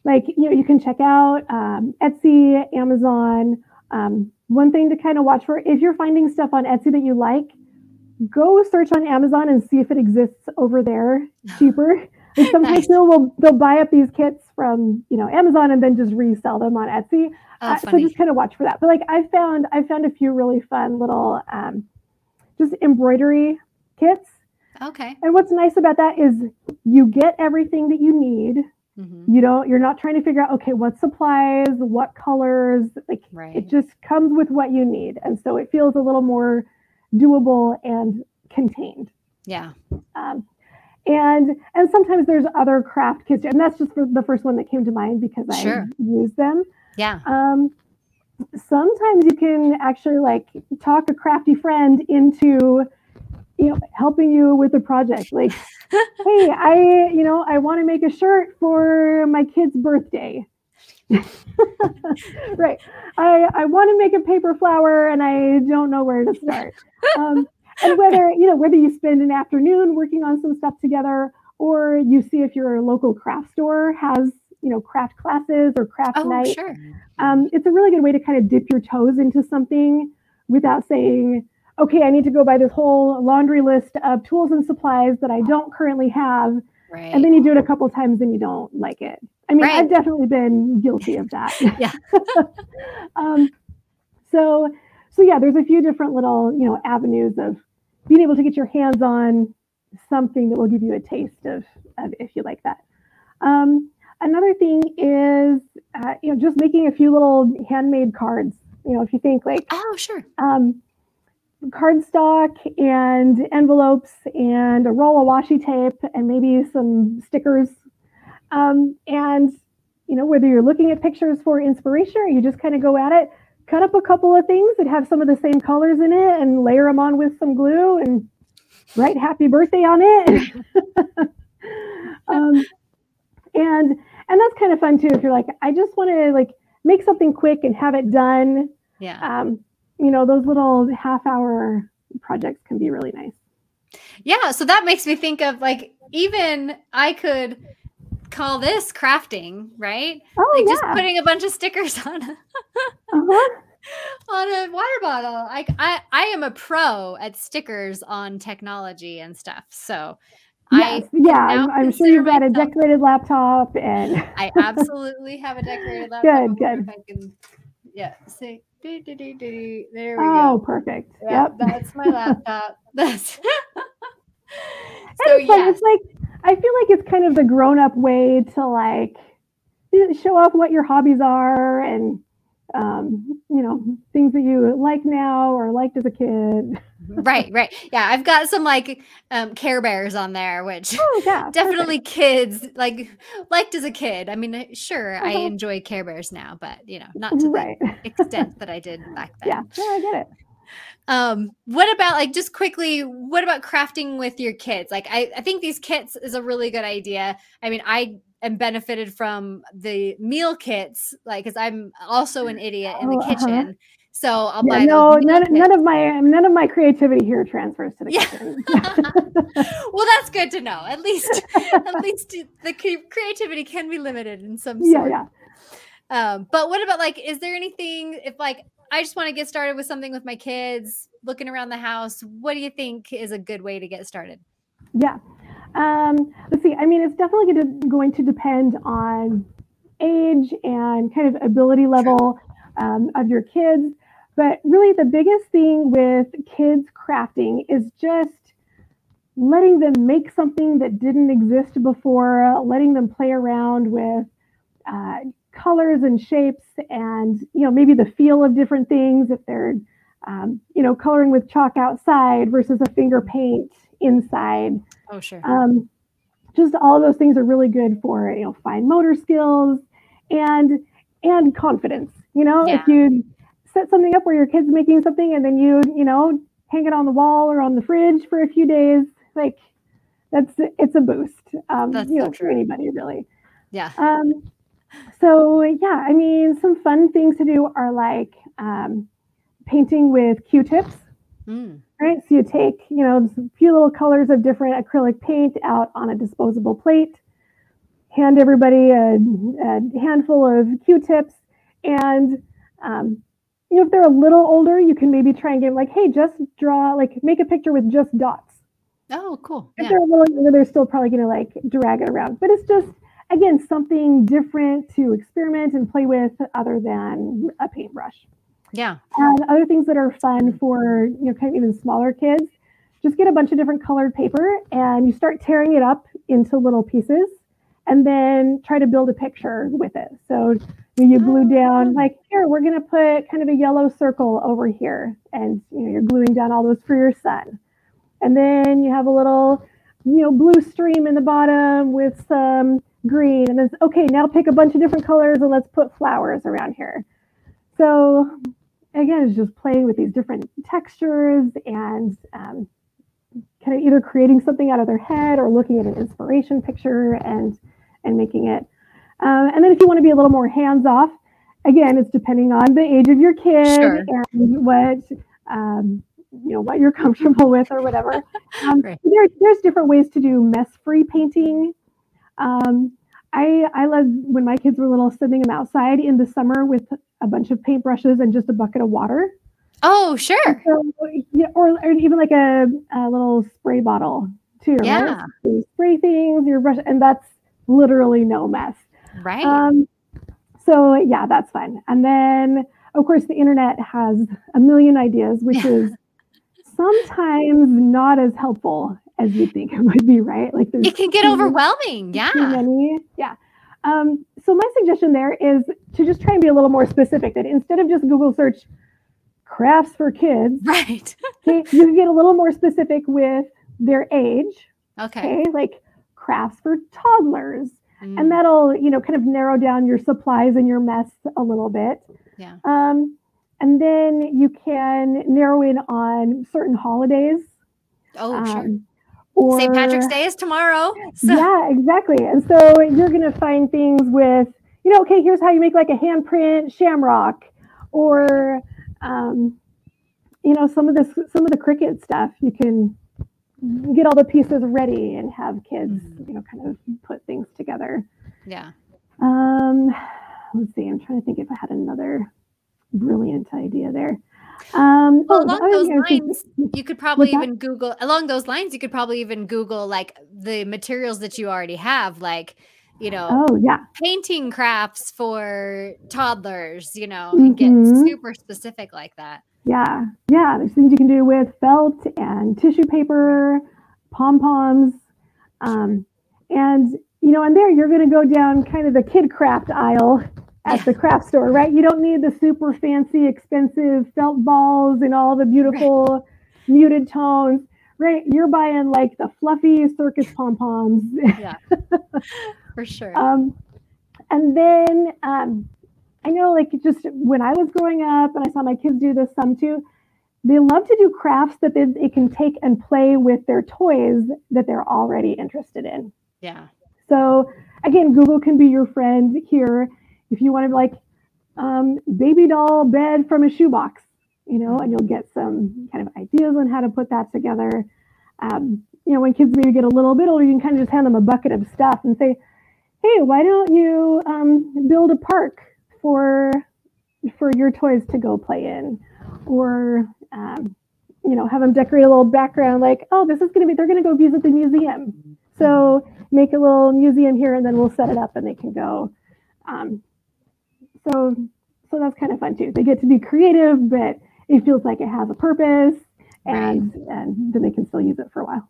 like you know, you can check out um, Etsy, Amazon. Um, one thing to kind of watch for if you're finding stuff on Etsy that you like, go search on Amazon and see if it exists over there cheaper. And sometimes nice. they'll they'll buy up these kits from you know Amazon and then just resell them on Etsy. Oh, uh, so just kind of watch for that. But like I found I found a few really fun little um, just embroidery kits. Okay. And what's nice about that is you get everything that you need. Mm-hmm. You don't you're not trying to figure out okay what supplies, what colors, like right. it just comes with what you need. And so it feels a little more doable and contained. Yeah. Um, and and sometimes there's other craft kits, and that's just the first one that came to mind because I use them. Yeah. Um, sometimes you can actually like talk a crafty friend into you know helping you with the project like hey i you know i want to make a shirt for my kid's birthday right. I, I want to make a paper flower and I don't know where to start. Um, and whether, you know, whether you spend an afternoon working on some stuff together or you see if your local craft store has, you know, craft classes or craft oh, night. Sure. Um, it's a really good way to kind of dip your toes into something without saying, okay, I need to go buy this whole laundry list of tools and supplies that I don't currently have. Right. And then you do it a couple times and you don't like it. I mean, right. I've definitely been guilty of that. yeah. um, so, so yeah, there's a few different little, you know, avenues of being able to get your hands on something that will give you a taste of, of if you like that. Um, another thing is, uh, you know, just making a few little handmade cards. You know, if you think like, oh, sure. Um, cardstock and envelopes and a roll of washi tape and maybe some stickers um, and you know, whether you're looking at pictures for inspiration or you just kind of go at it, cut up a couple of things that have some of the same colors in it and layer them on with some glue and write happy birthday on it. um, and and that's kind of fun too if you're like, I just want to like make something quick and have it done. Yeah. Um, you know, those little half hour projects can be really nice. Yeah. So that makes me think of like even I could call this crafting, right? Oh, like yeah. just putting a bunch of stickers on a, uh-huh. on a water bottle. Like I, I am a pro at stickers on technology and stuff. So yes, I yeah, I'm, I'm sure you've got a decorated laptop and I absolutely have a decorated laptop. Good, good. I can, yeah, see. Do, do, do, do, there we oh, go. Oh, perfect. Yeah, yep. That's my laptop. That's so yeah. It's like I feel like it's kind of the grown up way to like show off what your hobbies are and um, you know, things that you like now or liked as a kid. right, right. Yeah, I've got some like um Care Bears on there, which Oh, yeah, definitely perfect. kids like liked as a kid. I mean, uh, sure, I Uh-huh. enjoy Care Bears now, but you know, not to the extent that I did back then. Yeah, no, I get it. Um, what about like just quickly, what about crafting with your kids? Like I, I think these kits is a really good idea. I mean, I am benefited from the meal kits, like because I'm also an idiot in the Oh, uh-huh. kitchen. So I'll Yeah, buy no, none, none of my none of my creativity here transfers to the Yeah. kitchen. well, that's good to know. At least, at least the creativity can be limited in some yeah, sort. yeah. Um, but what about like, is there anything if like I just want to get started with something with my kids, looking around the house? What do you think is a good way to get started? Yeah. Um, let's see. I mean, it's definitely going to, depend on age and kind of ability level um, of your kids. But really, the biggest thing with kids crafting is just letting them make something that didn't exist before, letting them play around with uh, colors and shapes and, you know, maybe the feel of different things if they're, um, you know, coloring with chalk outside versus a finger paint inside. Oh, sure. Um, just all of those things are really good for you know fine motor skills and and confidence. You know, if you set something up where your kid's making something and then you you know hang it on the wall or on the fridge for a few days, like that's it's a boost. Um, That's you so know, for true. anybody really. Yeah. Um, so yeah, I mean, some fun things to do are like um, painting with Q-tips Mm. right? So you take, you know, a few little colors of different acrylic paint out on a disposable plate, hand everybody a, a handful of Q-tips, and um, you know, if they're a little older, you can maybe try and get like, hey, just draw, like, make a picture with just dots. Oh, cool. If Yeah. they're a little younger, they're still probably going to like drag it around, but it's just again something different to experiment and play with other than a paintbrush. Yeah. And other things that are fun for you know kind of even smaller kids, just get a bunch of different colored paper and you start tearing it up into little pieces, and then try to build a picture with it. So you glue oh. down like here we're gonna put kind of a yellow circle over here, and you know you're gluing down all those for your son, and then you have a little you know blue stream in the bottom with some green, and then okay now pick a bunch of different colors and let's put flowers around here. So again, it's just playing with these different textures and um, kind of either creating something out of their head or looking at an inspiration picture and and making it. Um, and then if you want to be a little more hands off, again, it's depending on the age of your kid Sure. and what um, you know what you're comfortable with or whatever. Um, Right. there, there's different ways to do mess-free painting. Um, I I love when my kids were little, sending them outside in the summer with a bunch of paintbrushes and just a bucket of water. Oh, sure. So, yeah, or, or even like a, a little spray bottle too. right? Yeah. So you spray things, your brush, and that's literally no mess. Right. Um, so yeah, that's fun. And then of course the internet has a million ideas, which is sometimes not as helpful as you think it would be, right? Like there's it can get overwhelming. too Yeah. many. Yeah. Um, so my suggestion there is to just try and be a little more specific. That instead of just Google search crafts for kids, Right. okay, you can get a little more specific with their age. Okay. Okay, like crafts for toddlers, Mm. and that'll you know kind of narrow down your supplies and your mess a little bit. Yeah. Um, and then you can narrow in on certain holidays. oh, sure. Or St. Patrick's Day is tomorrow. So, yeah, exactly. And so you're going to find things with, you know, okay, here's how you make like a handprint shamrock, or, um, you know, some of this, some of the Cricut stuff. You can get all the pieces ready and have kids, Mhm. you know, kind of put things together. yeah. Um, let's see. I'm trying to think if I had another brilliant idea there. Um, Well, oh, along other those thing I was lines, you could probably that? even Google along those lines. You could probably even Google like the materials that you already have, like you know, Oh yeah, painting crafts for toddlers. You know, and get Mhm. super specific like that. Yeah, yeah. There's things you can do with felt and tissue paper, pom poms, um, and you know, and there you're going to go down kind of the kid craft aisle at yeah. the craft store, right? You don't need the super fancy, expensive felt balls and all the beautiful right. muted tones, right? You're buying like the fluffy circus pom poms. Yeah, for sure. Um, and then um, I know, like, just when I was growing up, and I saw my kids do this some too. They love to do crafts that they, they can take and play with their toys that they're already interested in. Yeah. So again, Google can be your friend here if you want to like um, baby doll bed from a shoebox, you know, and you'll get some kind of ideas on how to put that together. Um, you know, when kids maybe get a little bit older, you can kind of just hand them a bucket of stuff and say, "Hey, why don't you um, build a park for for your toys to go play in?" Or um, you know, have them decorate a little background, like, "Oh, this is going to be they're going to go visit the museum." So make a little museum here, and then we'll set it up, and they can go. Um, so so that's kind of fun too. They get to be creative, but it feels like it has a purpose, and right. and then they can still use it for a while.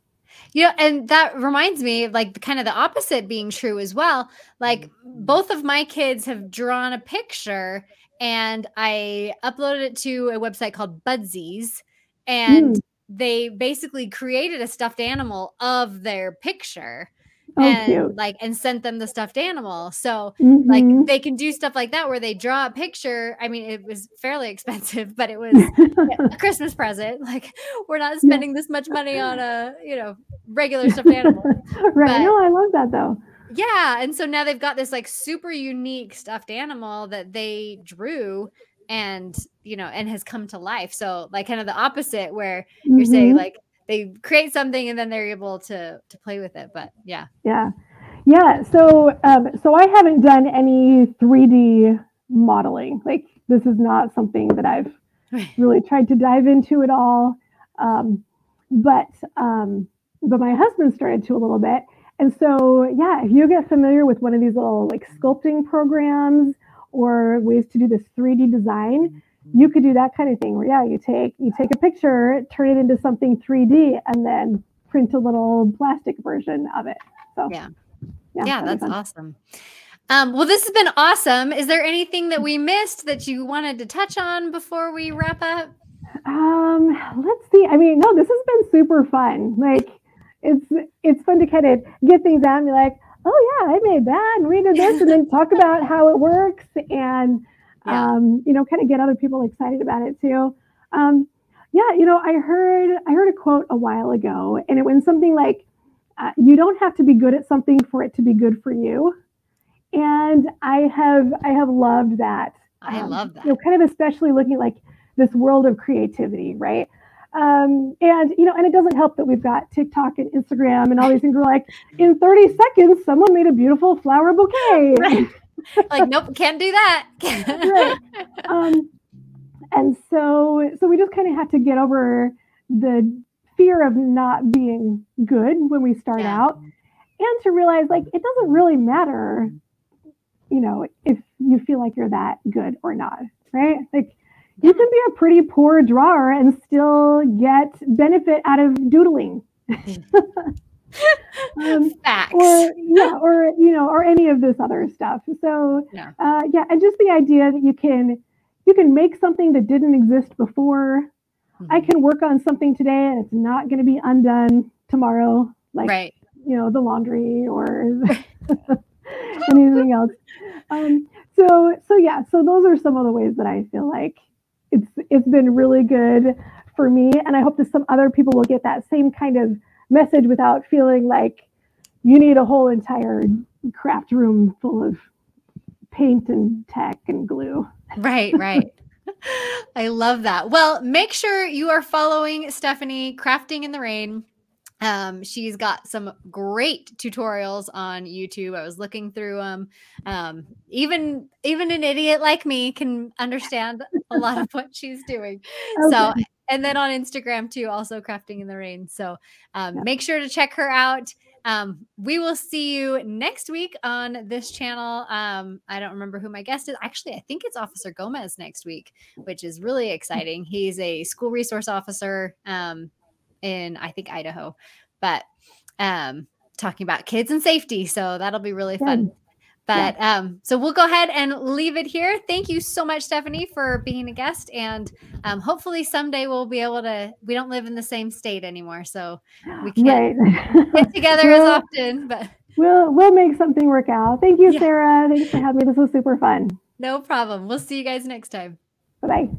Yeah, and that reminds me, like kind of the opposite being true as well. Like both of my kids have drawn a picture, and I uploaded it to a website called Budsies, and mm. they basically created a stuffed animal of their picture Oh, and cute. like and sent them the stuffed animal. So mm-hmm. like they can do stuff like that where they draw a picture. I mean, it was fairly expensive, but it was a Christmas present. Like we're not spending yeah. this much money on a you know regular stuffed animal. right. But, no, I love that though. Yeah, and so now they've got this like super unique stuffed animal that they drew and you know and has come to life so like kind of the opposite where mm-hmm. you're saying mm-hmm. like they create something and then they're able to to play with it but yeah. Yeah. Yeah so um so i haven't done any 3d modeling. Like this is not something that i've really tried to dive into at all. Um but um but my husband started to a little bit. And so yeah if you get familiar with one of these little like sculpting programs or ways to do this 3d design you could do that kind of thing. Where yeah you take you take a picture turn it into something 3d and then print a little plastic version of it. So yeah. yeah, yeah that's awesome. Um, well this has been awesome. Is there anything that we missed that you wanted to touch on before we wrap up? Um let's see. I mean no this has been super fun. Like it's it's fun to kind of get things out and be like oh yeah i made that and we did this and then talk about how it works and yeah. um, you know, kind of get other people excited about it too. Um, yeah, you know, I heard I heard a quote a while ago, and it went something like, uh, "You don't have to be good at something for it to be good for you." And I have I have loved that. I um, love that. You know, kind of especially looking at like this world of creativity, right? Um, and you know, and it doesn't help that we've got TikTok and Instagram and all these things. We're like, in 30 seconds, someone made a beautiful flower bouquet. Right. Like, nope, can't do that. right. Um, and so, so we just kind of had to get over the fear of not being good when we start yeah. out, and to realize like it doesn't really matter, you know, if you feel like you're that good or not, right? Like you can be a pretty poor drawer and still get benefit out of doodling. um, Facts. Or yeah, or you know, or any of this other stuff. So yeah. Uh, yeah, and just the idea that you can you can make something that didn't exist before. Mm-hmm. I can work on something today and it's not going to be undone tomorrow, like right. you know, the laundry or anything else. Um, so so yeah, so those are some of the ways that I feel like it's it's been really good for me, and I hope that some other people will get that same kind of message without feeling like you need a whole entire craft room full of paint and tack and glue. Right, right. I love that. Well, make sure you are following Stephanie Crafting in the Rain. Um, she's got some great tutorials on YouTube. I was looking through them. Um, even even an idiot like me can understand a lot of what she's doing. Okay. So and then on Instagram too, also crafting in the rain. So um, yeah. make sure to check her out. Um, we will see you next week on this channel. Um, I don't remember who my guest is. Actually, I think it's Officer Gomez next week, which is really exciting. He's a school resource officer um, in, I think, Idaho, but um, talking about kids and safety. So that'll be really fun. But yeah. um, so we'll go ahead and leave it here. Thank you so much, Stephanie, for being a guest. And um, hopefully someday we'll be able to. We don't live in the same state anymore, so we can't right. get together as often. But we'll we'll make something work out. Thank you, yeah. Sarah. Thanks for having me. This was super fun. No problem. We'll see you guys next time. Bye bye.